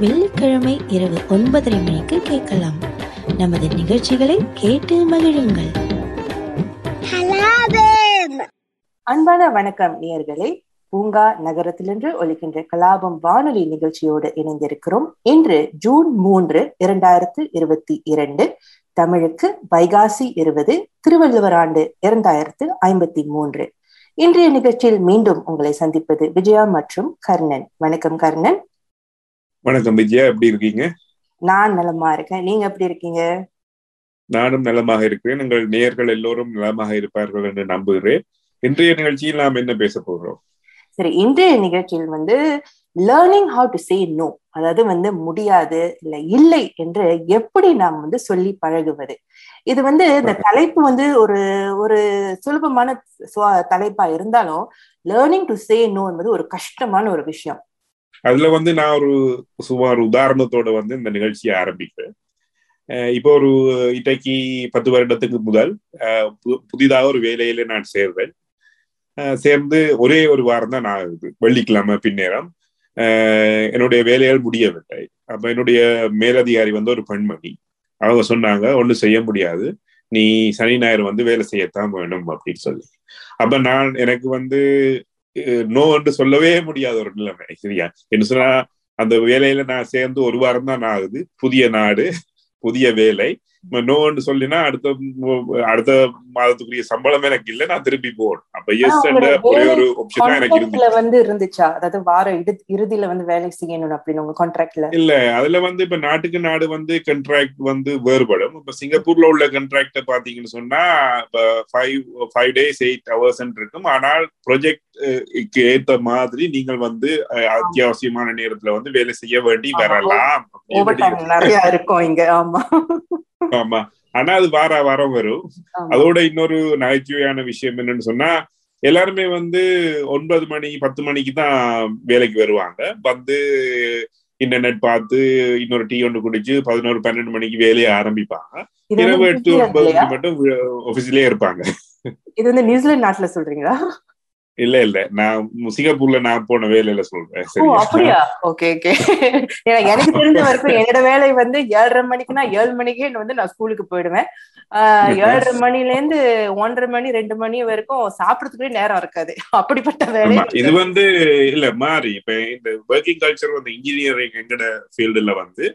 வெள்ளிக்கிழமை இரவு ஒன்பதரை மணிக்கு கேட்கலாம். நமது நிகழ்ச்சிகளை கேட்டு மகிழுங்கள். அன்பான வணக்கம் நேயர்களே. பூங்கா நகரத்திலிருந்து ஒலிக்கின்ற கலாபம் வானொலி நிகழ்ச்சியோடு இணைந்திருக்கிறோம். இன்று ஜூன் மூன்று இரண்டாயிரத்து இருபத்தி இரண்டு தமிழுக்கு வைகாசி இருபது திருவள்ளுவர் ஆண்டு இரண்டாயிரத்து ஐம்பத்தி மூன்று. இன்றைய நிகழ்ச்சியில் மீண்டும் உங்களை சந்திப்பது விஜயா மற்றும் கர்ணன். வணக்கம் கர்ணன். வணக்கம் விஜயா எப்படி இருக்கீங்க? நான் நலமா இருக்கேன். நீங்க எப்படி இருக்கீங்க? நானும் நலமாக இருக்கிறேன். உங்கள் நேயர்கள் எல்லோரும் நலமாக இருப்பார்கள் என்று நம்புகிறேன். இன்றைய நிகழ்ச்சியில் நாம் என்ன பேச போகிறோம்? சரி இன்றைய நிகழ்ச்சியில் வந்து learning how to say no அதாவது வந்து முடியாது இல்ல இல்லை என்று எப்படி நாம் வந்து சொல்லி பழகுவது? இது வந்து இந்த தலைப்பு வந்து ஒரு ஒரு சுலபமான தலைப்பா இருந்தாலும் லேர்னிங் டு சே நோ என்பது ஒரு கஷ்டமான ஒரு விஷயம். அதுல வந்து நான் ஒரு சுமார் உதாரணத்தோட வந்து இந்த நிகழ்ச்சியை ஆரம்பிக்கிறேன். இப்போ ஒரு இன்றைக்கு பத்து வருடத்துக்கு முதல் அஹ் பு- புதிதாக ஒரு வேலையில நான் சேர்ந்தேன் சேர்ந்து ஒரே ஒரு வாரம் தான் நான் ஆகுது. வெள்ளிக்கிழமை பின்னேரம். என்னுடைய வேலையால் முடியவில்லை. அப்ப என்னுடைய மேலதிகாரி வந்து ஒரு பெண்மணி. அவங்க சொன்னாங்க ஒண்ணும் செய்ய முடியாது. நீ சனி ஞாயிறு வந்து வேலை செய்யத்தான் வேணும் அப்படின்னு சொல்லி. அப்ப நான் எனக்கு வந்து நோ என்று சொல்லவே முடியாத ஒரு நிலைமை. சரியா? என்ன சொன்னா அந்த வேலையில நான் சேர்ந்து ஒரு வாரம் தான் ஆகுது. புதிய நாடு புதிய வேலை. நோன்னு சொல்லினா அடுத்த அடுத்த மாதத்துக்குரிய சம்பளம் எனக்கு இல்ல நான் திருப்பி போகணும். அப்ப எஸ் ஒரு ஒரே ஆப்ஷன் எனக்கு இருந்துச்சு. வந்து இருந்துச்சா? அதாவது வார இறுதியில வந்து வேலை செய்யணும் அப்படின்னு உங்க கான்ட்ராக்ட்ல இல்ல அதுல வந்து இப்ப நாட்டுக்கு நாடு வந்து கண்ட்ராக்ட் வந்து வேறுபடும். இப்ப சிங்கப்பூர்ல உள்ள கண்ட்ராக்ட பாத்தீங்கன்னு சொன்னா இப்ப five five days eight hours இருக்கும். ஆனால் ப்ரொஜெக்ட் ஏத்த மாதிரி நீங்கள் வந்து அத்தியாவசியமான நேரத்துல வந்து வேலை செய்ய வேண்டி. வரலாம். நிறைய இருக்கும் இங்க. ஆமா. ஆமா. ஆனா அது வார வாரம் வரும். அதோட இன்னொரு நகைச்சுவையான விஷயம் என்னன்னு சொன்னா எல்லாருமே வந்து ஒன்பது மணி பத்து மணிக்கு தான் வேலைக்கு வருவாங்க. வந்து இன்டர்நெட் பார்த்து இன்னொரு டீ ஒன்று குடிச்சு பதினோரு பன்னெண்டு மணிக்கு வேலையை ஆரம்பிப்பாங்க. இரவு எட்டு ஒன்பது? மணி மட்டும் ஆபீஸ்லயே இருப்பாங்க. இது வந்து நியூசிலாந்து நாட்டுல சொல்றீங்களா? இல்ல இல்ல. நான் சிங்கப்பூர்ல நான் போன வேலையில சொல்றேன். அப்படியா? Okay okay. ஏன்னா எனக்கு தெரிஞ்ச வரைக்கும் என்னோட வேலை வந்து ஏழரை மணிக்குன்னா ஏழு மணிக்கே வந்து நான் ஸ்கூலுக்கு போயிடுவேன். ஆஹ் ஏழரை மணில இருந்து ஒன்றரை மணி ரெண்டு மணி வரைக்கும் சாப்பிடறதுக்குள்ளே நேரம் இருக்காது. அப்படிப்பட்ட வேலை இது வந்து இல்ல மாறி. இப்ப இந்த ஒர்க்கிங் கல்ச்சர் வந்து இன்ஜினியரிங் எங்கட ஃபீல்டுல வந்து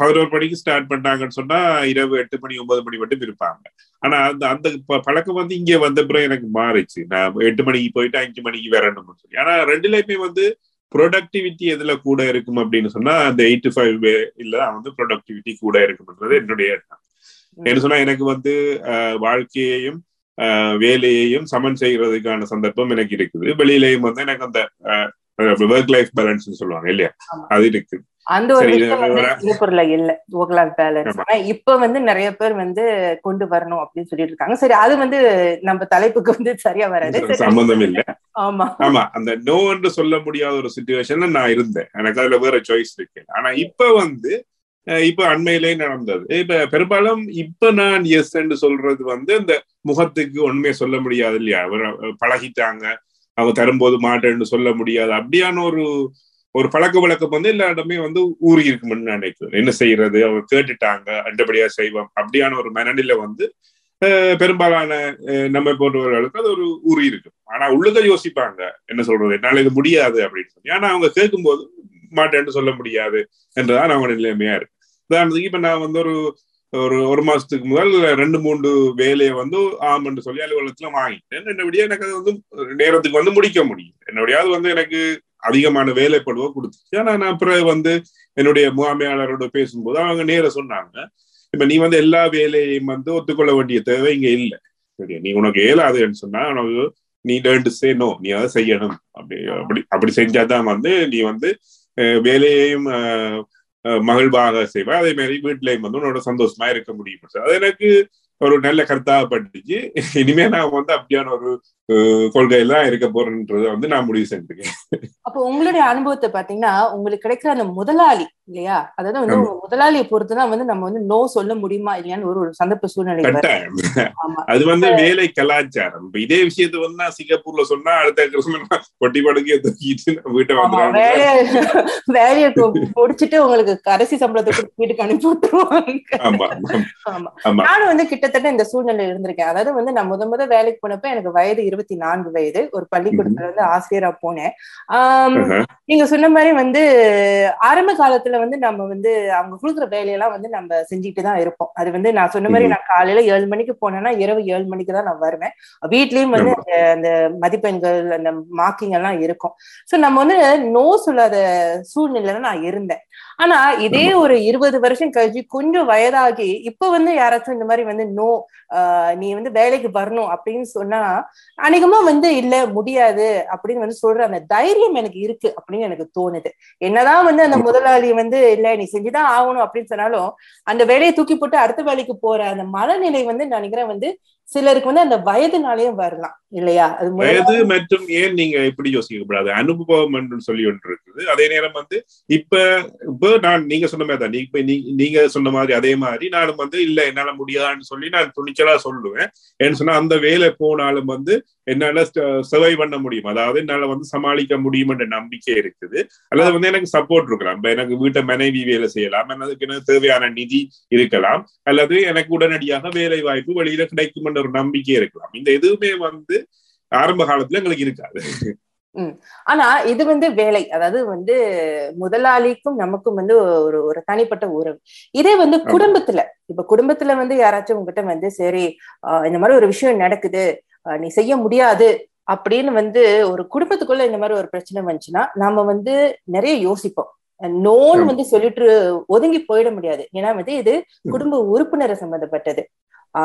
பதினோரு மணிக்கு ஸ்டார்ட் பண்ணாங்கன்னு சொன்னா இரவு எட்டு மணி ஒன்பது மணி மட்டும் இருப்பாங்க. ஆனா அந்த அந்த பழக்கம் வந்து இங்க வந்த பிறகு எனக்கு மாறிச்சு. நான் எட்டு மணிக்கு போயிட்டு அஞ்சு மணிக்கு வரணும்னு சொல்லி. ஆனா ரெண்டுலயுமே வந்து ப்ரொடக்டிவிட்டி எதுல கூட இருக்கும் அப்படின்னு சொன்னா அந்த எயிட் டு ஃபைவ் இல்ல வந்து ப்ரொடக்டிவிட்டி கூட இருக்கும்ன்றது என்னுடைய எண்ணம். என்ன சொன்னா எனக்கு வந்து வாழ்க்கையையும் வேலையையும் சமன் செய்யறதுக்கான சந்தர்ப்பம் எனக்கு இருக்குது. வெளியிலயும் வந்து எனக்கு அந்த ஒர்க் லைஃப் பேலன்ஸ் சொல்லுவாங்க இல்லையா. அது இருக்கு அந்த ஒரு விஷயம் வந்து சிங்கப்பூர்ல இல்ல. Work life balance. ஆனா இப்ப வந்து நிறைய பேர் வந்து கொண்டு வரணும் அப்படின்னு சொல்லிட்டு இருக்காங்க சரி அது வந்து நம்ம தலைப்புக்கு வந்து சரியா வராது. சம்பந்தம் இல்ல. ஆமா. ஆமா அந்த நோ என்று சொல்ல முடியாத ஒரு சுச்சுவேஷன்ல நான் இருந்தேன். எனக்கு அதுல வேற சாய்ஸ் இருக்கு. ஆனா இப்ப வந்து இப்ப அண்மையிலே நடந்தது. இப்ப பெரும்பாலும் இப்ப நான் எஸ் என்று சொல்றது வந்து இந்த முகத்துக்கு உண்மையை சொல்ல முடியாது இல்லையா? பழகிட்டாங்க. அவங்க தரும்போது மாட்டேன்னு சொல்ல முடியாது. அப்படியான ஒரு ஒரு பழக்க வழக்கம் வந்து எல்லா இடமே வந்து ஊறி இருக்கும்னு நினைக்கிறேன். என்ன செய்யறது? அவங்க கேட்டுட்டாங்க அண்டபடியா செய்வோம். அப்படியான ஒரு மனநிலை வந்து பெரும்பாலான நம்ம போன்றவர்களுக்கு அது ஒரு ஊறி இருக்கும். ஆனா உள்ளதை யோசிப்பாங்க. என்ன சொல்றது? என்னால இது முடியாது அப்படின்னு சொல்லி. ஆனா அவங்க கேட்கும்போது மாட்டேன்னு சொல்ல முடியாது என்றுதான் அவங்க நிலைமையா இருக்கு. உதாரணத்துக்கு இப்ப நான் வந்து ஒரு ஒரு ஒரு மாசத்துக்கு முதல் ரெண்டு மூன்று வேலையை வந்து ஆமென்று சொல்லி அலுவலகத்துல வாங்கிட்டேன். என்னபடியா எனக்கு அது வந்து நேரத்துக்கு வந்து முடிக்க முடியும் என்னபடியாவது வந்து எனக்கு அதிகமான வேலைப்படுவோ கொடுத்துச்சு. ஆனா நான் பிறகு வந்து என்னுடைய முகாமையாளரோட பேசும்போது அவங்க நேர சொன்னாங்க. இப்ப நீ வந்து எல்லா வேலையையும் வந்து ஒத்துக்கொள்ள வேண்டிய தேவை இங்க இல்லை. சரியா நீ உனக்கு ஏலாதுன்னு சொன்னா உனக்கு நீ லேர்ன் சே நோ நீ அதை செய்யணும். அப்படி அப்படி அப்படி செஞ்சாதான் வந்து நீ வந்து வேலையையும் அஹ், மகிழ்வாக செய்வேன் அதே மாதிரி வீட்டுலயும் வந்து உன்னோட சந்தோஷமா இருக்க முடியும். அது எனக்கு ஒரு நல்ல கருத்தாக பட்டுச்சு. இனிமே நான் வந்து அப்படியான ஒரு கொள்கையெல்லாம் இருக்க போறேன்றத வந்து நான் முடிவு செஞ்சிருக்கேன். அப்போ உங்களுடைய அனுபவத்தை பாத்தீங்கன்னா உங்களுக்கு கிடைக்கிற அந்த முதலாளி இல்லையா? அதாவது வந்து முதலாளியை பொறுத்துதான் வந்து நம்ம வந்து நோ சொல்ல முடியுமா இல்லையான்னு ஒரு ஒரு சந்தர்ப்ப சூழ்நிலை அது வந்து வேலை கலாச்சாரம். இப்ப இதே விஷயத்த வந்து நான் சிங்கப்பூர்ல சொன்னா அடுத்த பொட்டி படுக்கைய தூக்கிட்டு வீட்டை வந்து வேலையை முடிச்சுட்டு உங்களுக்கு கடைசி சம்பளத்தை வீட்டுக்கு அனுப்பி விட்டுருவாங்க. ஆமா நானும் வந்து கிட்டத்தட்ட இந்த சூழ்நிலை இருந்திருக்கேன். அதாவது வந்து நான் முத முத வேலைக்கு போனப்ப எனக்கு வயது இருபத்தி நான்கு வயது. ஒரு பள்ளிக்கூடத்துல வந்து ஆசிரியரா போனேன். நீங்க சொன்ன மாதிரி வந்து ஆரம்ப காலத்துல வந்து நம்ம வந்து அவங்க கொடுக்குற வேலையெல்லாம் வந்து நம்ம செஞ்சுட்டு தான் இருப்போம். அது வந்து நான் சொன்ன மாதிரி நான் காலையில ஏழு மணிக்கு போனேன்னா இரவு ஏழு மணிக்கு தான் நான் வருவேன். வீட்லயும் வந்து அந்த மதிப்பெண்கள் அந்த மார்க்கிங் எல்லாம் இருக்கும். சோ நம்ம வந்து நோ சொல்லாத சூழ்நிலையில நான் இருந்தேன். ஆனா இதே ஒரு இருபது வருஷம் கழிச்சு கொஞ்சம் வயதாகி இப்ப வந்து யாராச்சும் இந்த மாதிரி வந்து நோ நீ வந்து வேலைக்கு வரணும் அப்படின்னு சொன்னா அநேகமா வந்து இல்ல முடியாது அப்படின்னு வந்து சொல்ற அந்த தைரியம் எனக்கு இருக்கு அப்படின்னு எனக்கு தோணுது. என்னதான் வந்து அந்த முதலாளி வந்து இல்ல நீ செஞ்சுதான் ஆகணும் அப்படின்னு சொன்னாலும் அந்த வேலையை தூக்கி போட்டு அடுத்த வேலைக்கு போற அந்த மனநிலை வந்து நினைக்கிறேன் வந்து சிலருக்கு வந்து அந்த வயதுனாலேயும் வரலாம் இல்லையா? அது வயது மற்றும் ஏன் நீங்க இப்படி யோசிக்க கூடாது அனுபவம் என்று சொல்லி ஒன்று இருக்குது. அதே நேரம் வந்து இப்ப இப்ப நான் நீங்க சொன்ன மாதிரி தான் இப்ப நீங்க சொன்ன மாதிரி அதே மாதிரி நானும் வந்து இல்ல என்னால முடியாதுன்னு சொல்லி நான் துணிச்சலா சொல்லுவேன். ஏன்னு சொன்னா அந்த வேலை போனாலும் வந்து என்னால சர்வை பண்ண முடியும். அதாவது என்னால வந்து சமாளிக்க முடியும் என்ற நம்பிக்கை இருக்குது. அல்லது வந்து எனக்கு சப்போர்ட் இருக்கலாம் இப்ப எனக்கு வீட்டை மனைவி வேலை செய்யலாம். எனக்கு எனக்கு தேவையான நிதி இருக்கலாம். அல்லது எனக்கு உடனடியாக வேலை வாய்ப்பு வெளியில கிடைக்கும் என்ற ஒரு நம்பிக்கை இருக்கலாம். இந்த எதுவுமே வந்து ஆரம்ப காலத்துல எங்களுக்கு இருக்காது. உம் ஆனா இது வந்து வேலை. அதாவது வந்து முதலாளிக்கும் நமக்கும் வந்து ஒரு ஒரு தனிப்பட்ட உறவு. இதே வந்து குடும்பத்துல. இப்ப குடும்பத்துல வந்து யாராச்சும் உங்ககிட்ட வந்து சரி இந்த மாதிரி ஒரு விஷயம் நடக்குது நீ செய்ய முடியாது அப்படின்னு வந்து ஒரு குடும்பத்துக்குள்ள இந்த மாதிரி ஒரு பிரச்சனை வந்துச்சுன்னா நாம வந்து நிறைய யோசிப்போம். நோன் வந்து சொல்லிட்டு ஒதுங்கி போயிட முடியாது. ஏன்னா வந்து இது குடும்ப உறுப்பினரை சம்பந்தப்பட்டது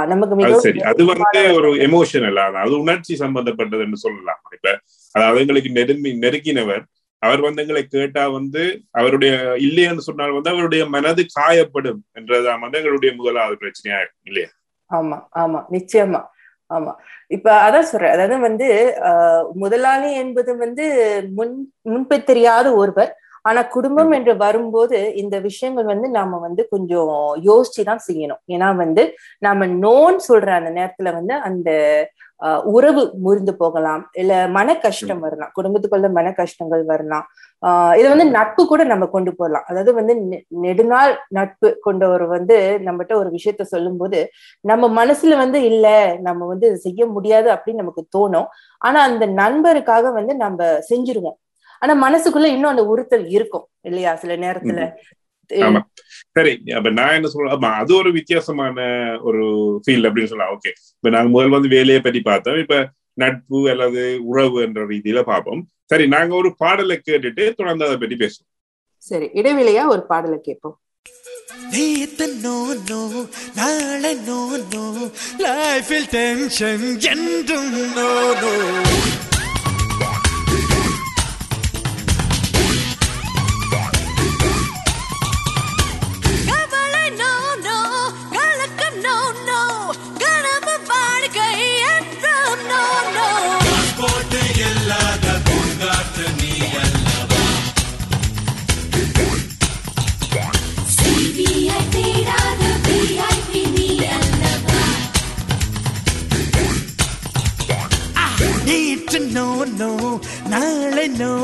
நமக்கு சரி. அது வந்து ஒரு எமோஷனல் அது உணர்ச்சி சம்பந்தப்பட்டதுன்னு சொல்லலாம். இப்ப அதாவது எங்களுக்கு நெருங்கி நெருக்கினவர் அவர் வந்து எங்களை கேட்டா வந்து அவருடைய இல்லைன்னு சொன்னால் வந்து அவருடைய மனது காயப்படும் என்றதான் வந்து எங்களுடைய முதலாவது பிரச்சனையா இருக்கும் இல்லையா? ஆமா ஆமா. நிச்சயமா. ஆமா. இப்ப அதான் சொல்றேன். அதாவது வந்து முதலாளி என்பது வந்து முன் முன்பு தெரியாத ஒருவர் ஆனா குடும்பம் என்று வரும்போது இந்த விஷயங்கள் வந்து நாம வந்து கொஞ்சம் யோசிச்சுதான் செய்யணும். ஏன்னா வந்து நாம நோன் சொல்ற அந்த நேரத்துல வந்து அந்த உறவு முறிந்து போகலாம். இல்ல மன கஷ்டம் வரலாம். குடும்பத்துக்குள்ள மன கஷ்டங்கள் வரலாம். ஆஹ் இது வந்து நட்பு கூட நம்ம கொண்டு போகலாம் அதாவது வந்து நெடுநாள் நட்பு கொண்டவர் வந்து நம்மகிட்ட ஒரு விஷயத்த சொல்லும் போது நம்ம மனசுல வந்து இல்ல நம்ம வந்து செய்ய முடியாது அப்படின்னு நமக்கு தோணும். ஆனா அந்த நண்பருக்காக வந்து நம்ம செஞ்சிருவோம். ஆனா மனசுக்குள்ள இன்னும் அந்த உறுத்தல் இருக்கும் இல்லையா சில நேரத்துல? ஆமா. சரி அப்ப நான் என்ன சொல்றேன்? ஆமா அது ஒரு வித்தியாசமான ஒரு ஃபீல் அப்படின்னு சொல்லலாம். ஓகே இப்ப நாங்க முதல் வந்து வேலையை பற்றி பார்த்தோம். இப்ப நட்பு அல்லது உறவு என்ற ரீதியில பார்ப்போம். சரி நாங்க ஒரு பாடலை கேட்டுட்டு தொடர்ந்து அதை பற்றி பேசுவோம். சரி இடைவெளியா ஒரு பாடலை கேட்போம். நேத்து நோ நோ நாளை நோ நோ லைஃபில் டென்ஷன் என்றும் நோ நோ நோ.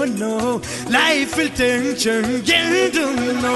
நாளை நோ நோ லைஃபில் டென்ஷன் என்றும் நோ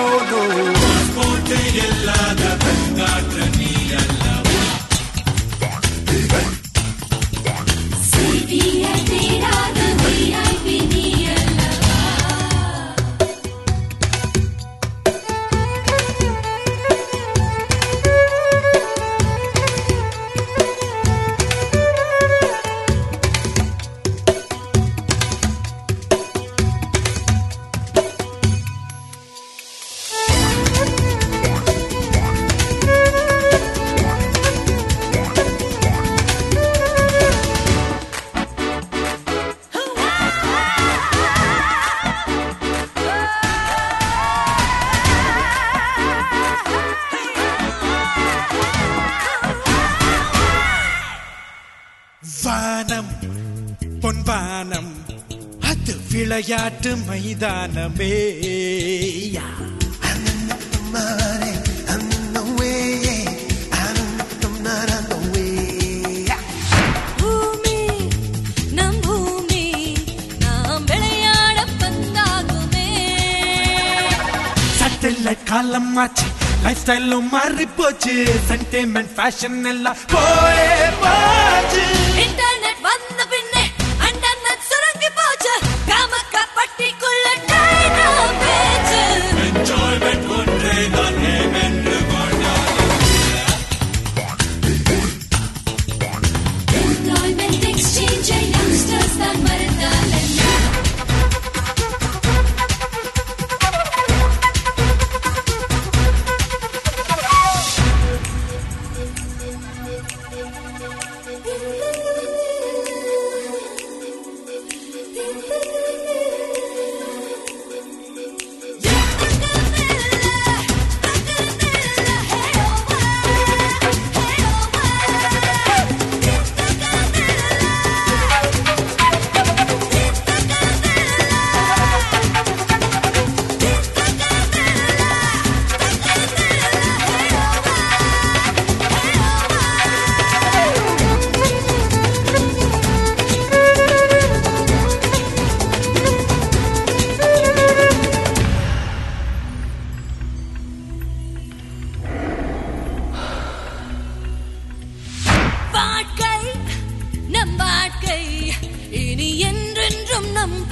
விளையாட்டு மைதானமே பூமி நம் பூமி நாம் விளையாட பந்தாகுமே சட்டில் காலம் மாச்சு லைஃப் ஸ்டைலும் மாறி போச்சு சென்டிமெண்ட் ஃபேஷன் எல்லாம் போயே போச்சு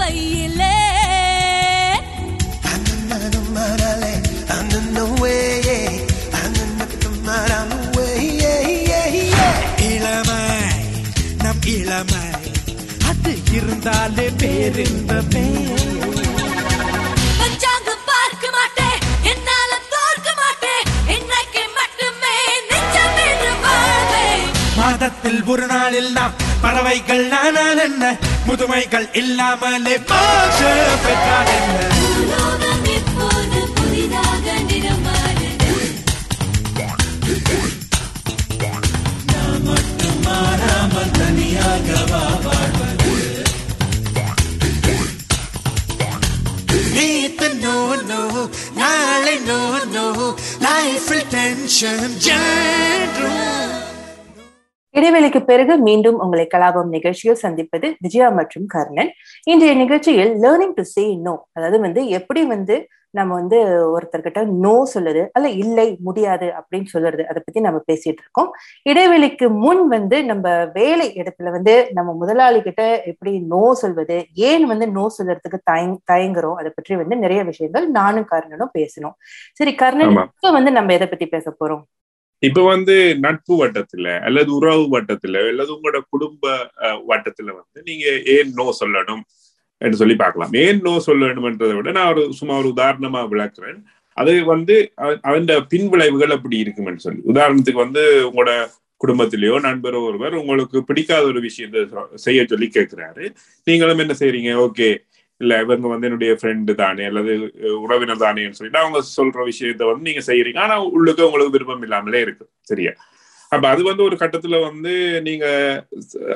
பையிலே. இளமை அது இருந்தாலே பேரின்பமே. மாதத்தில் ஒரு நாளில் நாம் பறவைகள் நானால் என்ன? முதுமைகள் இல்லாமலே மோச பெற்றால் என்ன? இப்போது புதிதாக நிறமாறுது நேத்து இடைவெளிக்கு பிறகு மீண்டும் உங்களை கலாபம் நிகழ்ச்சியில் சந்திப்பது விஜயா மற்றும் கர்ணன். இன்றைய நிகழ்ச்சியில் லேர்னிங் டு சே நோ அதாவது வந்து எப்படி வந்து நம்ம வந்து ஒருத்தர்கிட்ட நோ சொல்லுது அல்ல இல்லை முடியாது அப்படின்னு சொல்லுறது அதை பத்தி நம்ம பேசிட்டு இருக்கோம். இடைவெளிக்கு முன் வந்து நம்ம வேலை இடத்துல வந்து நம்ம முதலாளி கிட்ட எப்படி நோ சொல்வது ஏன் வந்து நோ சொல்றதுக்கு தயங் தயங்குறோம் அதை பற்றி வந்து நிறைய விஷயங்கள் நானும் கர்ணனும் பேசணும் சரி கர்ணன். இப்ப வந்து நம்ம எதை பத்தி பேச போறோம்? இப்ப வந்து நட்பு வட்டத்துல அல்லது உறவு வட்டத்துல அல்லது உங்களோட குடும்ப வட்டத்துல வந்து நீங்க ஏன் நோ சொல்லணும் என்று சொல்லி பார்க்கலாம். ஏன் நோ சொல்லணும்ன்றதை விட நான் ஒரு சும்மா ஒரு உதாரணமா விளக்குறேன். அது வந்து அ- அதன் பின் விளைவுகள் அப்படி இருக்குமென்னு சொல்லி. உதாரணத்துக்கு வந்து உங்களோட குடும்பத்திலேயோ நண்பரோ ஒருவர் உங்களுக்கு பிடிக்காத ஒரு விஷயத்த செய்ய சொல்லி கேட்கிறாரு. நீங்களும் என்ன செய்றீங்க? ஓகே இல்ல இவங்க வந்து என்னுடைய ஃப்ரெண்டு தானே அல்லது உறவினர் தானேன்னு சொல்லிட்டு அவங்க சொல்ற விஷயத்த வந்து நீங்க செய்யறீங்க ஆனா உள்ளுக்கு உங்களுக்கு விருப்பம் இல்லாமலே இருக்கு. சரியா? அப்ப அது வந்து ஒரு கட்டத்துல வந்து நீங்க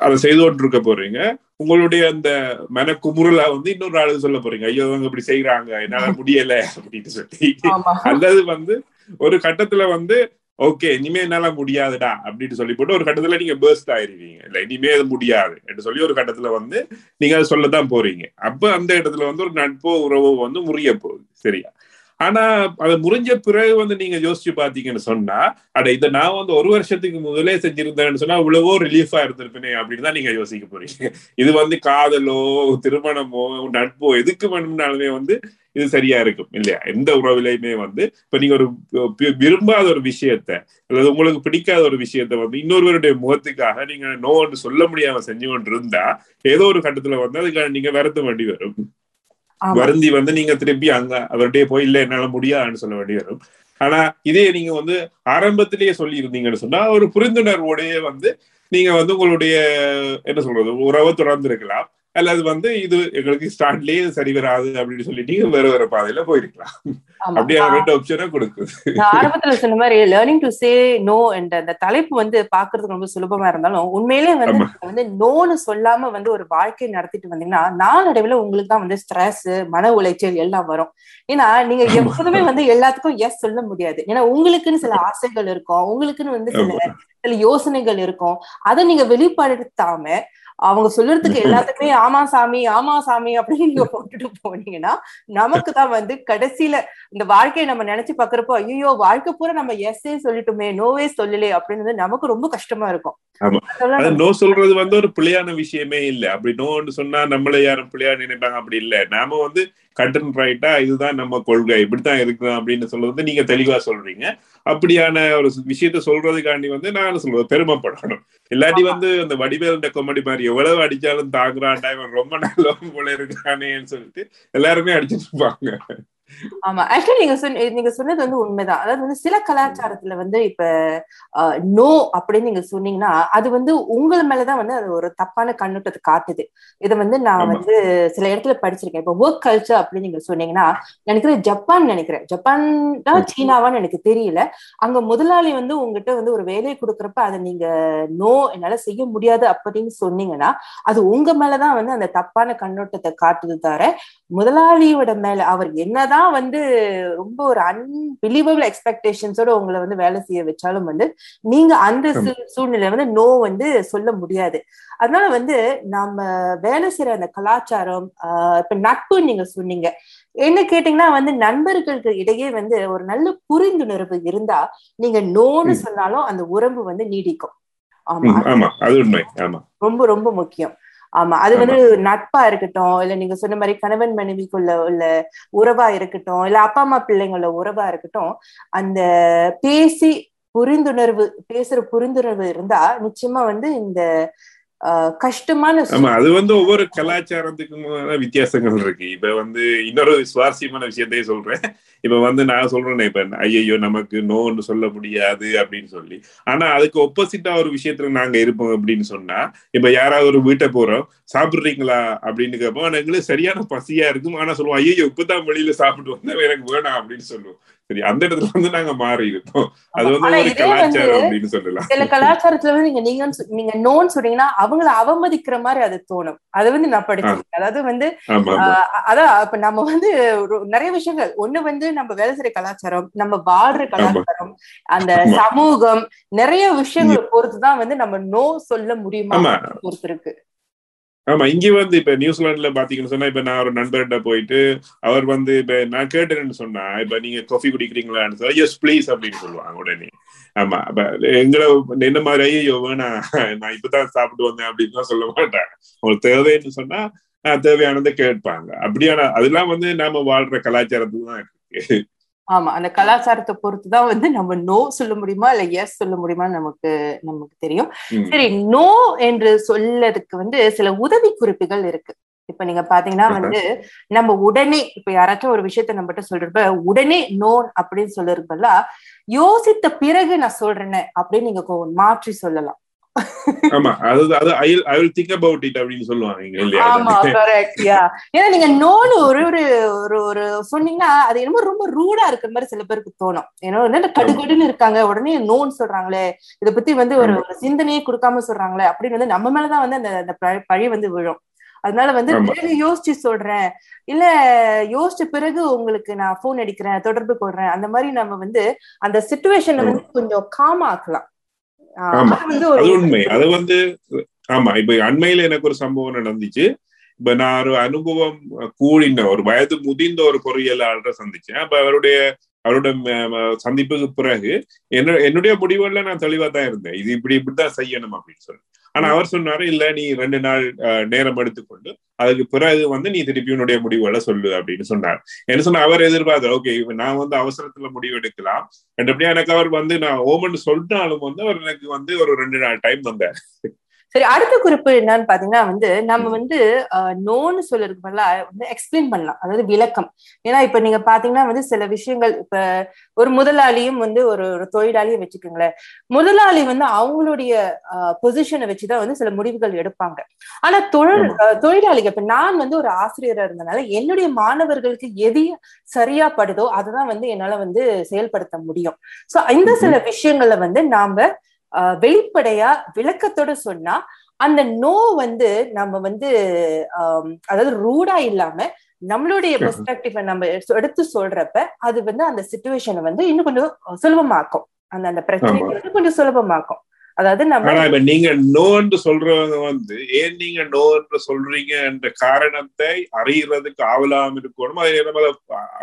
அதை செய்து கொண்டிருக்க போறீங்க. உங்களுடைய அந்த மனக்குமுறலா வந்து இன்னொரு ஆளுக்கு சொல்ல போறீங்க. ஐயோ இவங்க இப்படி செய்யறாங்க என்னால முடியல அப்படின்னு சொல்லி அல்லது வந்து ஒரு கட்டத்துல வந்து ஓகே இனிமே என்னால முடியாதுடா அப்படின்னு சொல்லி போட்டு ஒரு கட்டத்துல நீங்க பேர்ஸ்ட் ஆயிருவீங்க. இல்ல இனிமே அது முடியாது என்று சொல்லி ஒரு கட்டத்துல வந்து நீங்க அதை சொல்லத்தான் போறீங்க. அப்ப அந்த இடத்துல வந்து ஒரு நட்போ உறவோ வந்து முறிய போகுது சரியா? ஆனா அது முறிஞ்ச பிறகு வந்து நீங்க யோசிச்சு பாத்தீங்கன்னு சொன்னா அட இதை நான் வந்து ஒரு வருஷத்துக்கு முதலே செஞ்சிருந்தேன்னு சொன்னா இவ்வளவோ ரிலீஃபா இருந்திருப்பேனே அப்படின்னு தான் நீங்க யோசிக்க போறீங்க. இது வந்து காதலோ திருமணமோ நட்போ எதுக்கு வேணும்னாலுமே வந்து இது சரியா இருக்கும் இல்லையா? எந்த உறவிலையுமே வந்து இப்ப நீங்க ஒரு விரும்பாத ஒரு விஷயத்த அல்லது உங்களுக்கு பிடிக்காத ஒரு விஷயத்த வந்து இன்னொருவருடைய முகத்துக்காக நீங்க நோன்னு சொல்ல முடியாம செஞ்சு கொண்டு இருந்தா ஏதோ ஒரு கட்டத்துல வந்து அதுக்கான நீங்க வருத்த வேண்டி வரும். வருந்தி வந்து நீங்க திருப்பி அங்க அவர்கிட்டயே போய் இல்ல என்னால முடியாதுன்னு சொல்ல வேண்டி வரும். ஆனா இதே நீங்க வந்து ஆரம்பத்திலேயே சொல்லி இருந்தீங்கன்னு சொன்னா ஒரு புரிந்துணர்வோடய வந்து நீங்க வந்து உங்களுடைய என்ன சொல்றது உறவை தொடர்ந்து இருக்கலாம். அல்லது வந்து இது எங்களுக்கு ஸ்டார்ட்லயே சரி வராது அப்படின்னு சொல்லிட்டு வேற வேற பாதையில போயிருக்கலாம். அப்படியே ரெண்டு ஆப்ஷனா கொடுக்குது. ஆரம்பத்துல சொன்ன மாதிரி லேர்னிங் டு சே நோ என்ற அந்த தலைப்பு வந்து பாக்குறதுக்கு ரொம்ப சுலபமா இருந்தாலும் உண்மையிலேயே வந்து வந்து நோன்னு சொல்லாம வந்து ஒரு வாழ்க்கை நடத்திட்டு வந்தீங்கன்னா நாளடைவுல உங்களுக்கு தான் வந்து ஸ்ட்ரெஸ் மன உளைச்சல் எல்லாம் வரும். ஏன்னா நீங்க எப்போதுமே வந்து எல்லாத்துக்கும் எஸ் சொல்ல முடியாது. ஏன்னா உங்களுக்குன்னு சில ஆசைகள் இருக்கும். உங்களுக்குன்னு வந்து சில. சில யோசனைகள் இருக்கும். அதை நீங்க வெளிப்படுத்தாம அவங்க சொல்றதுக்கு எல்லாத்துக்குமே ஆமா சாமி ஆமா சாமி அப்படின்னு நீங்க போட்டுட்டு போனீங்கன்னா நமக்கு தான் வந்து கடைசியில இந்த வாழ்க்கையை நம்ம நினைச்சு பாக்குறப்போ ஐயோ வாழ்க்கை பூரா நம்ம எஸ்ஸே சொல்லிட்டோமே நோவே சொல்லலே அப்படின்னு நமக்கு ரொம்ப கஷ்டமா இருக்கும். நோ சொல்றது வந்து ஒரு பிள்ளையான விஷயமே இல்ல. அப்படி நோன்னு சொன்னா நம்மள யாரும் பிள்ளையா நினைப்பாங்க. அப்படி இல்ல. நாம வந்து கட்டன் ரைட்டா இதுதான் நம்ம கொள்கை. இப்படித்தான் இருக்கிறோம் அப்படின்னு சொல்றது நீங்க தெளிவா சொல்றீங்க. அப்படியான ஒரு விஷயத்த சொல்றதுக்காண்டி வந்து நான் சொல்றது பெருமைப்படணும். இல்லாட்டி வந்து அந்த வடிவேல் காமெடி மாதிரி எவ்வளவு அடிச்சாலும் தாங்குறான்டா இவன் ரொம்ப நல்லவன் போல இருக்கிறானேன்னு சொல்லிட்டு எல்லாருமே அடிச்சிட்டு இருப்பாங்க. ஆமா. ஆக்சுவலி நீங்க சொன்ன நீங்க சொன்னது வந்து உண்மைதான். அதாவது வந்து சில கலாச்சாரத்துல வந்து இப்ப நோ அப்படின்னு நீங்க சொன்னீங்கன்னா அது வந்து உங்கள் மேலதான் வந்து அது ஒரு தப்பான கண்ணோட்டத்தை காட்டுது. இதை வந்து நான். வந்து சில இடத்துல படிச்சிருக்கேன். இப்ப ஒர்க் கல்ச்சர் அப்படின்னு நீங்க சொன்னீங்கன்னா நினைக்கிறேன் ஜப்பான் நினைக்கிறேன். ஜப்பான் தான் சீனாவான்னு எனக்கு தெரியல. அங்க முதலாளி வந்து உங்ககிட்ட வந்து ஒரு வேலையை கொடுக்கறப்ப அதை நீங்க நோ என்னால செய்ய முடியாது அப்படின்னு சொன்னீங்கன்னா அது உங்க மேலதான் வந்து அந்த தப்பான கண்ணோட்டத்தை காட்டுது தவிர முதலாளியோட மேல அவர் என்னதான் வந்து ரொம்ப ஒரு அன்பிலீவபிள் எக்ஸ்பெக்டேஷன்ஸோட உங்களை வந்து வேலை செய்ய வச்சாலும் வந்து நீங்க அந்த சூழ்நிலை வந்து நோ வந்து சொல்ல முடியாது. அதனால வந்து நம்ம வேலை செய்யற அந்த கலாச்சாரம் இப்ப நட்பு நீங்க சொன்னீங்க. என்ன கேட்டீங்கன்னா வந்து நண்பர்களுக்கு இடையே வந்து ஒரு நல்ல புரிந்துணர்வு இருந்தா நீங்க நோன்னு. சொன்னாலும் அந்த உறவு வந்து நீடிக்கும். ஆமா. ம், ஆமா. அது உண்மை. ஆமா. ரொம்ப ரொம்ப முக்கியம். ஆமா அது வந்து நட்பா இருக்கட்டும் இல்ல நீங்க சொன்ன மாதிரி கணவன் மனைவிக்குள்ள உள்ள உறவா இருக்கட்டும் இல்ல அப்பா அம்மா பிள்ளைங்கள உறவா இருக்கட்டும் அந்த பேசி புரிந்துணர்வு பேசுற புரிந்துணர்வு இருந்தா நிச்சயமா வந்து இந்த கஷ்டமான ஆமா அது வந்து ஒவ்வொரு கலாச்சாரத்துக்கும் வித்தியாசங்கள் இருக்கு. இப்ப வந்து இன்னொரு சுவாரஸ்யமான விஷயத்தையே சொல்றேன். இப்ப வந்து நான் சொல்றேன்னே இப்ப ஐயோ நமக்கு நோன்னு சொல்ல முடியாது அப்படின்னு சொல்லி. ஆனா அதுக்கு ஒப்போசிட்டா ஒரு விஷயத்துல நாங்க இருப்போம் அப்படின்னு சொன்னா இப்ப யாராவது ஒரு வீட்டை போறோம் சாப்பிடுறீங்களா அப்படின்னு கேட்போம். ஆனா எங்களுக்கு சரியான பசியா இருக்கும். ஆனா சொல்லுவோம் ஐயோ இப்பதான் வெளியில சாப்பிட்டு வந்தேன். எனக்கு வேணாம் அப்படின்னு சொல்லுவோம். சரி அந்த இடத்துல வந்து நாங்க மாறி இருப்போம் அது வந்து ஒரு கலாச்சாரம் அப்படின்னு சொல்லலாம். சில கலாச்சாரத்துல வந்து நீங்க நீங்க நீங்க நோன்னு சொன்னீங்கன்னா அவங்கள அவமதிக்கிற மாதிரி அது தோணும். அது வந்து நான் படிச்சிருக்கேன். அதாவது வந்து அதான் இப்ப நம்ம வந்து நிறைய விஷயங்கள். ஒண்ணு வந்து நம்ம வேலை செய்யற கலாச்சாரம் நம்ம வாழ்ற கலாச்சாரம் அந்த. சமூகம் நிறைய விஷயங்களை பொறுத்துதான் வந்து நம்ம நோ சொல்ல முடியுமா. பொறுத்து இருக்கு. ஆமா இங்க வந்து இப்ப நியூசிலாந்துல பாத்தீங்கன்னு சொன்னா இப்ப நான் ஒரு நண்பர்கிட்ட போயிட்டு அவர் வந்து இப்ப நான் கேட்டேன்னு சொன்னா இப்ப நீங்க காஃபி குடிக்கிறீங்களான்னு சொன்னா எஸ் ப்ளீஸ் அப்படின்னு சொல்லுவாங்க உடனே. ஆமா அப்ப எங்களை என்ன மாதிரி ஐயோ வேணாம் நான் இப்பதான் சாப்பிட்டு வந்தேன் அப்படின்னு சொல்ல மாட்டேன் உங்களுக்கு தேவைன்னு சொன்னா தேவையானதை கேட்பாங்க. அப்படியான அதெல்லாம் வந்து நாம வாழ்ற கலாச்சாரத்துக்கு தான் இருக்கு. ஆமா அந்த கலாச்சாரத்தை பொறுத்துதான் வந்து நம்ம நோ சொல்ல முடியுமா இல்ல எஸ் சொல்ல முடியுமா நமக்கு நமக்கு தெரியும். சரி நோ என்று சொல்லதுக்கு வந்து சில உதவி குறிப்புகள் இருக்கு இப்ப நீங்க பாத்தீங்கன்னா. வந்து நம்ம உடனே இப்ப யாராச்சும் ஒரு விஷயத்த நம்மகிட்ட சொல்றப்ப உடனே நோ அப்படின்னு சொல்றது பதிலா யோசித்த பிறகு நான் சொல்றேனே அப்படின்னு நீங்க மாற்றி சொல்லலாம் ஆமா அது அது I I will think about it அப்படின்னு சொல்லுவாங்க ஆமா கரெக்ட் யா ஏன்னா நீங்க நோன்னு ஒரு ஒரு ஒரு ஒரு சொன்னீங்கன்னா அது என்னமோ ரொம்ப ரூடா இருக்கிற மாதிரி சில பேருக்கு தோணும். ஏன்னா என்ன கடுகடுன்னு இருக்காங்க உடனே நோன்னு சொல்றாங்களே இத பத்தி வந்து ஒரு சிந்தனையே கொடுக்காம சொல்றாங்களே அப்படின்னு வந்து நம்ம மேலதான் வந்து அந்த அந்த பழி- வந்து விழும். அதனால வந்து. பிறகு யோசிச்சு சொல்றேன். இல்ல யோசிச்ச பிறகு உங்களுக்கு நான் போன் அடிக்கிறேன் தொடர்பு கொள்றேன் அந்த மாதிரி நம்ம வந்து அந்த சுச்சுவேஷனை வந்து கொஞ்சம் காமா ஆக்கலாம். அது உண்மை. அது வந்து ஆமா இப்ப அண்மையில எனக்கு ஒரு சம்பவம் நடந்துச்சு. இப்ப நான் ஒரு அனுபவம் கூடின ஒரு வயது முதிர்ந்த ஒரு பொறியியலாளரை சந்திச்சேன். அப்ப அவருடைய அவரோட ம- ம- சந்திப்புக்கு பிறகு என்ன என்னுடைய முடிவுல நான் தெளிவா தான் இருந்தேன். இது இப்படி இப்படிதான் செய்யணும் அப்படின்னு சொல்லி. ஆனா அவர் சொன்னாரு இல்ல நீ ரெண்டு நாள் நேரம் எடுத்துக்கொண்டு அதுக்கு பிறகு வந்து நீ திருப்பி உன்னுடைய முடிவுகளை சொல்லு அப்படின்னு சொன்னார். என்ன சொன்னா அவர் எதிர்பார்த்தார் ஓகே நான் வந்து அவசரத்துல முடிவு எடுக்கலாம். அப்படியே எனக்கு அவர் வந்து நான் ஓமன் சொல்லிட்டாலும் வந்து அவர் எனக்கு வந்து ஒரு ரெண்டு நாள் டைம் தந்தார். சரி அடுத்த குறிப்பு என்னன்னு பாத்தீங்கன்னா வந்து நம்ம வந்து நோன்னு சொல்றதுக்கு பதிலா வந்து எக்ஸ்பிளைன் பண்ணலாம். அதாவது விளக்கம். ஏன்னா இப்ப நீங்க பாத்தீங்கன்னா வந்து சில விஷயங்கள் இப்ப ஒரு முதலாளியும் வந்து ஒரு ஒரு தொழிலாளியும் வச்சுக்கோங்களேன். முதலாளி வந்து அவங்களுடைய பொசிஷனை வச்சுதான் வந்து சில முடிவுகள் எடுப்பாங்க. ஆனா தொழில் தொழிலாளிகள் இப்ப நான் வந்து ஒரு ஆசிரியரா இருந்தனால என்னுடைய மாணவர்களுக்கு எது சரியா படுதோ அதுதான் வந்து என்னால வந்து செயல்படுத்த முடியும். சோ இந்த சில விஷயங்களை வந்து நாம வெளிப்படையா விளக்கத்தோட சொன்னா அந்த நோ வந்து நம்ம வந்து அதாவது ரூடா இல்லாம நம்மளுடைய பெர்ஸ்பெக்டிவ் நம்ம எடுத்து- சொல்றப்ப அது வந்து அந்த சுச்சுவேஷனை வந்து இன்னும் கொஞ்சம் சுலபமாக்கும். அந்த அந்த பிரச்சனை ஆமா. வந்து கொஞ்சம் சுலபமாக்கும். அதாவது நம்ம நீங்க நோன்னு சொல்றவங்க வந்து ஏன் நீங்க நோன்னு சொல்றீங்க என்ற காரணத்தை அறியறதுக்கு ஆவலாம இருக்கணும். அதை நம்ம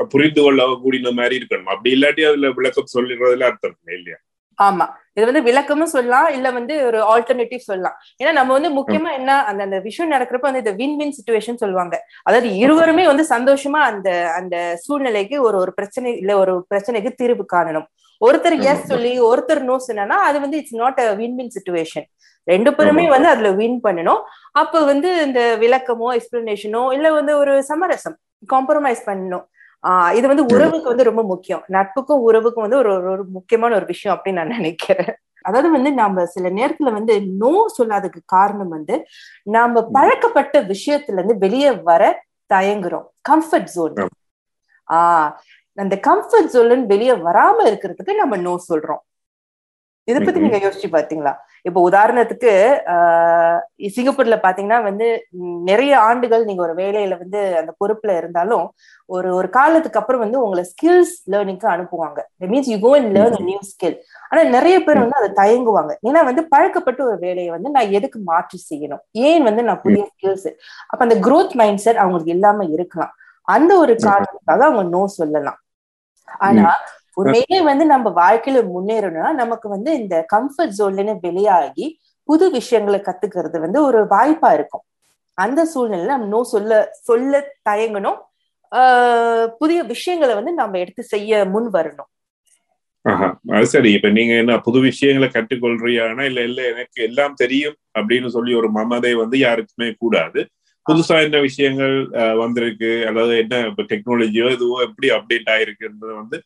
புரிந்து கொள்ள கூடிய மாதிரி இருக்கணும். அப்படி இல்லாட்டி அதுல விளக்கம் சொல்லிடுறதுல அர்த்தம் இல்லை இல்லையா? ஆமா. இது வந்து விளக்கமும் சொல்லலாம் இல்ல வந்து ஒரு ஆல்டர்னேட்டிவ் சொல்லலாம். ஏன்னா நம்ம வந்து முக்கியமா என்ன அந்த அந்த விஷயம் நடக்கிறப்ப வந்து இந்த வின் வின் சுச்சுவேஷன் சொல்லுவாங்க. அதாவது இருவருமே வந்து சந்தோஷமா அந்த அந்த சூழ்நிலைக்கு ஒரு ஒரு பிரச்சனை இல்ல ஒரு பிரச்சனைக்கு தீர்வு காணணும். ஒருத்தர் எஸ் சொல்லி ஒருத்தர் நோ சொன்னா அது வந்து it's not a win win situation ரெண்டு பேருமே வந்து அதுல வின் பண்ணணும். அப்ப வந்து இந்த விளக்கமோ எக்ஸ்பிளனேஷனோ இல்ல வந்து ஒரு சமரசம் காம்ப்ரமைஸ் பண்ணணும். ஆஹ் இது வந்து உறவுக்கு வந்து ரொம்ப முக்கியம். நட்புக்கும் உறவுக்கும் வந்து ஒரு ஒரு- முக்கியமான ஒரு விஷயம் அப்படின்னு நான் நினைக்கிறேன். அதாவது வந்து நாம சில நேரத்துல வந்து நோ சொல்லாததுக்கு காரணம் வந்து நாம பழக்கப்பட்ட விஷயத்துல இருந்து வெளியே வர தயங்குறோம். Comfort zone. ஆஹ் அந்த கம்ஃபர்ட் ஜோன் வெளியே வராம இருக்கிறதுக்கு நம்ம நோ சொல்றோம். இத பத்தி. நீங்க யோசிச்சு பாத்தீங்களா? இப்போ உதாரணத்துக்கு சிங்கப்பூர்ல பாத்தீங்கன்னா வந்து நிறைய ஆண்டுகள் நீங்க ஒரு வேலையில வந்து அந்த பொறுப்புல இருந்தாலும் ஒரு ஒரு காலத்துக்கு அப்புறம் வந்து உங்களை ஸ்கில்ஸ் லேர்னிங்க்கு அனுப்புவாங்க. Means you go and learn new skill ஆனா நிறைய பேர் வந்து அதை தயங்குவாங்க. ஏன்னா வந்து பழக்கப்பட்ட ஒரு வேலையை வந்து நான் எதுக்கு மாற்றி செய்யணும்? ஏன் வந்து நான் புதிய ஸ்கில்ஸ் அப்ப அந்த growth மைண்ட் செட் அவங்களுக்கு இல்லாம இருக்கலாம். அந்த ஒரு காரணத்துக்காக அவங்க நோ சொல்லலாம். ஆனா உண்மையிலே வந்து நம்ம வாழ்க்கையில முன்னேறணும்னா நமக்கு வந்து இந்த கம்ஃபர்ட் ஜோன்ல வெளியாகி புது விஷயங்களை கத்துக்கிறது வந்து ஒரு வாய்ப்பா இருக்கும். அந்த சூழ்நிலையில நம்ம நோ சொல்ல சொல்ல தயங்கணும். புதிய விஷயங்களை வந்து நம்ம எடுத்து செய்ய முன் வரணும். அது சரி. இப்ப நீங்க என்ன புது விஷயங்களை கற்றுக்கொள்றியானா இல்ல இல்ல எனக்கு எல்லாம் தெரியும் அப்படின்னு சொல்லி ஒரு மமதை வந்து யாருக்குமே கூடாது. புதுசா என்ன விஷயங்கள் வந்திருக்கு அதாவது என்ன இப்ப டெக்னாலஜியோ இதுவோ எப்படி அப்டேட் ஆயிருக்குன்றது வந்து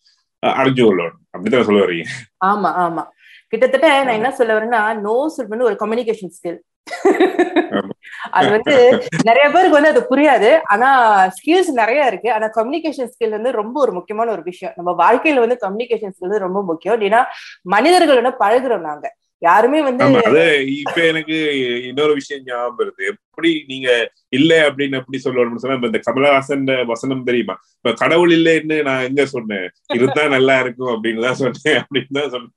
அஹ், அறிஞ்சு கொள்ளணும் அப்படிதான் சொல்ல வரீங்க ஆமா ஆமா. கிட்டத்தட்ட நான் என்ன சொல்ல வரேன்னா நோ சொல் வந்து ஒரு கம்யூனிகேஷன் ஸ்கில். அது வந்து நிறைய பேருக்கு வந்து அது புரியாது. ஆனா ஸ்கில்ஸ் நிறைய இருக்கு. ஆனா கம்யூனிகேஷன் ஸ்கில் வந்து ரொம்ப ஒரு முக்கியமான ஒரு விஷயம். நம்ம வாழ்க்கையில வந்து கம்யூனிகேஷன் ஸ்கில் வந்து ரொம்ப முக்கியம். ஏன்னா மனிதர்களோட பழகுறோம் நாங்க. யாருமே வந்து அது இப்ப எனக்கு இன்னொரு விஷயம் ஞாபகம் வருது. எப்படி நீங்க இல்ல அப்படின்னு எப்படி சொல்லணும்னு சொன்னா இப்ப இந்த கமலஹாசன் வசனம் தெரியுமா? இப்ப கடவுள் இல்லைன்னு நான் எங்க சொன்னேன்? இருந்தா நல்லா இருக்கும் அப்படின்னு தான் சொன்னேன் அப்படின்னு தான் சொன்னேன்.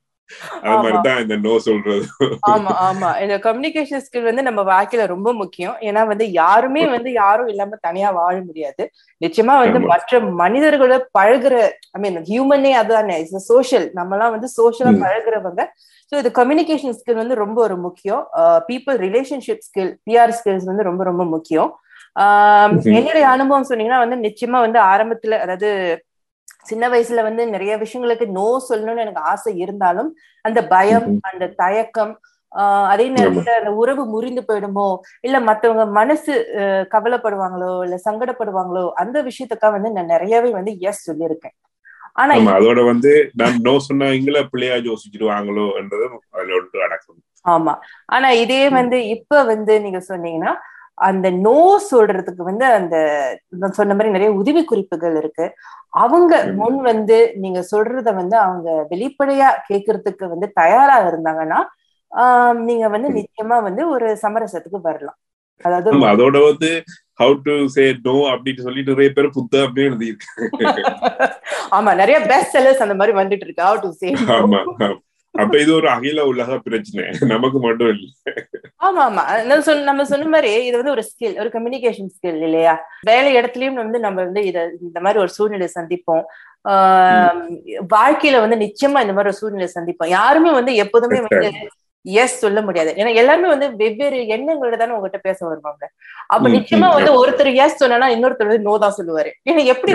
அது ஆமா. மாதிரிதான் இந்த நோ சொல்றது. ஆமா ஆமா. இந்த கம்யூனிகேஷன் ஸ்கில் வந்து நம்ம வாழ்க்கையில ரொம்ப முக்கியம். ஏன்னா வந்து யாருமே வந்து யாரும் இல்லாம தனியா வாழ முடியாது. நிச்சயமா வந்து. மற்ற மனிதர்களோட பழகுற ஐ மீன் ஹியூமனே அதுதானே இட்ஸ் சோஷியல் நம்மலாம் வந்து சோஷியலா. பழகுறவங்க. ஸோ இது கம்யூனிகேஷன் ஸ்கில் வந்து ரொம்ப ஒரு முக்கியம். People relationship skill PR skills வந்து ரொம்ப ரொம்ப முக்கியம். என்னுடைய அனுபவம் சொன்னீங்கன்னா வந்து நிச்சயமா வந்து ஆரம்பத்துல அதாவது சின்ன வயசுல வந்து நிறைய விஷயங்களுக்கு நோ சொல்லணும்னு எனக்கு ஆசை இருந்தாலும் அந்த பயம். அந்த தயக்கம் ஆஹ் அதே நேரத்துல அந்த உறவு முறிந்து போயிடுமோ இல்ல மத்தவங்க மனசு கவலைப்படுவாங்களோ இல்ல சங்கடப்படுவாங்களோ அந்த விஷயத்துக்காக வந்து நான் நிறையவே வந்து எஸ் சொல்லியிருக்கேன். ஆனா அதோட வந்து நான் நோ சொன்னா இங்கள பிள்ளையா யோசிச்சிருவாங்களோ என்றதும் அதுல ஒன்று அடக்கம். ஆமா. ஆனா இதே வந்து இப்ப வந்து நீங்க சொன்னீங்கன்னா அந்த நோ சொல்றதுக்கு வந்து அந்த சொன்ன மாதிரி நிறைய உதவி குறிப்புகள் இருக்கு அவங்க. முன் வந்து நீங்க சொல்றத வந்து அவங்க வெளிப்படையா கேட்கறதுக்கு வந்து தயாரா இருந்தாங்கன்னா ஆஹ் நீங்க வந்து. நிச்சயமா வந்து ஒரு சமரசத்துக்கு வரலாம் அதாவது அதோட வந்து ஹவு டு சே நோ அப்படின்னு சொல்லி நிறைய பேர் புத்தகமே எழுதியிருக்கு ஆமா நிறைய பெஸ்ட் செல்லர்ஸ் அந்த மாதிரி வந்துட்டு இருக்கு how to say no. ஆமா ஆமா. அப்ப இது ஒரு அகில உலக பிரச்சனை. நமக்கு மட்டும் இல்ல. ஆமா ஆமா நம்ம சொன்ன மாதிரி இது வந்து ஒரு ஸ்கில் ஒரு கம்யூனிகேஷன் ஸ்கில் இல்லையா? வேலை இடத்துலயும் வந்து நம்ம வந்து இத இந்த மாதிரி ஒரு சூழ்நிலை சந்திப்போம். வாழ்க்கையில வந்து நிச்சயமா இந்த மாதிரி ஒரு சூழ்நிலை சந்திப்போம். யாருமே வந்து எப்போதுமே வந்து எஸ் சொல்ல முடியாது. ஏன்னா எல்லாருமே வந்து வெவ்வேறு எண்ணங்களோட தானே உங்ககிட்ட பேச வருவாங்க. அப்ப நிச்சயமா வந்து ஒருத்தர் எஸ் சொன்னா இன்னொருத்தர் வந்து நோ தான் சொல்லுவாரு. ஏன்னா எப்படி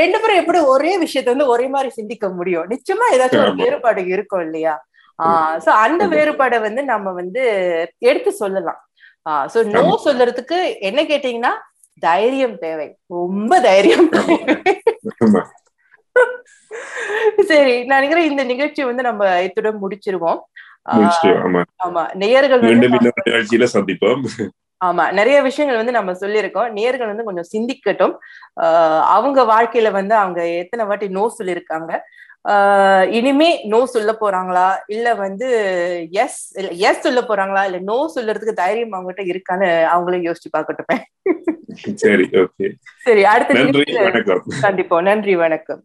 ரெண்டு பேரும் எப்படி ஒரே விஷயத்த வந்து ஒரே மாதிரி சிந்திக்க முடியும்? நிச்சயமா ஏதாச்சும் ஒரு. வேறுபாடு இருக்கும் இல்லையா? ஆஹ் சோ அந்த வேறுபாடை வந்து நம்ம வந்து எடுத்து சொல்லலாம். Ah so no. சொல்றதுக்கு என்ன கேட்டீங்கன்னா தைரியம் தேவை. ரொம்ப தைரியம் தேவை. சரி நான் நினைக்கிறேன் இந்த நிகழ்ச்சி வந்து நம்ம இத்துடன் முடிச்சிருவோம். ஆமா. நேயர்கள் நிகழ்ச்சியில சந்திப்போம். ஆமா நிறைய விஷயங்கள் வந்து நம்ம சொல்லியிருக்கோம். நேர்கள் வந்து கொஞ்சம் சிந்திக்கட்டும். அவங்க வாழ்க்கையில வந்து அவங்க எத்தனை வாட்டி நோ சொல்லியிருக்காங்க. ஆஹ் இனிமே நோ சொல்ல போறாங்களா? இல்ல வந்து எஸ் இல்ல எஸ் சொல்ல போறாங்களா? இல்ல நோ சொல்றதுக்கு தைரியம் அவங்ககிட்ட இருக்கான்னு அவங்களும் யோசிச்சு பார்க்கட்டும். சரி ஓகே சரி அடுத்த சந்திப்போம். நன்றி வணக்கம்.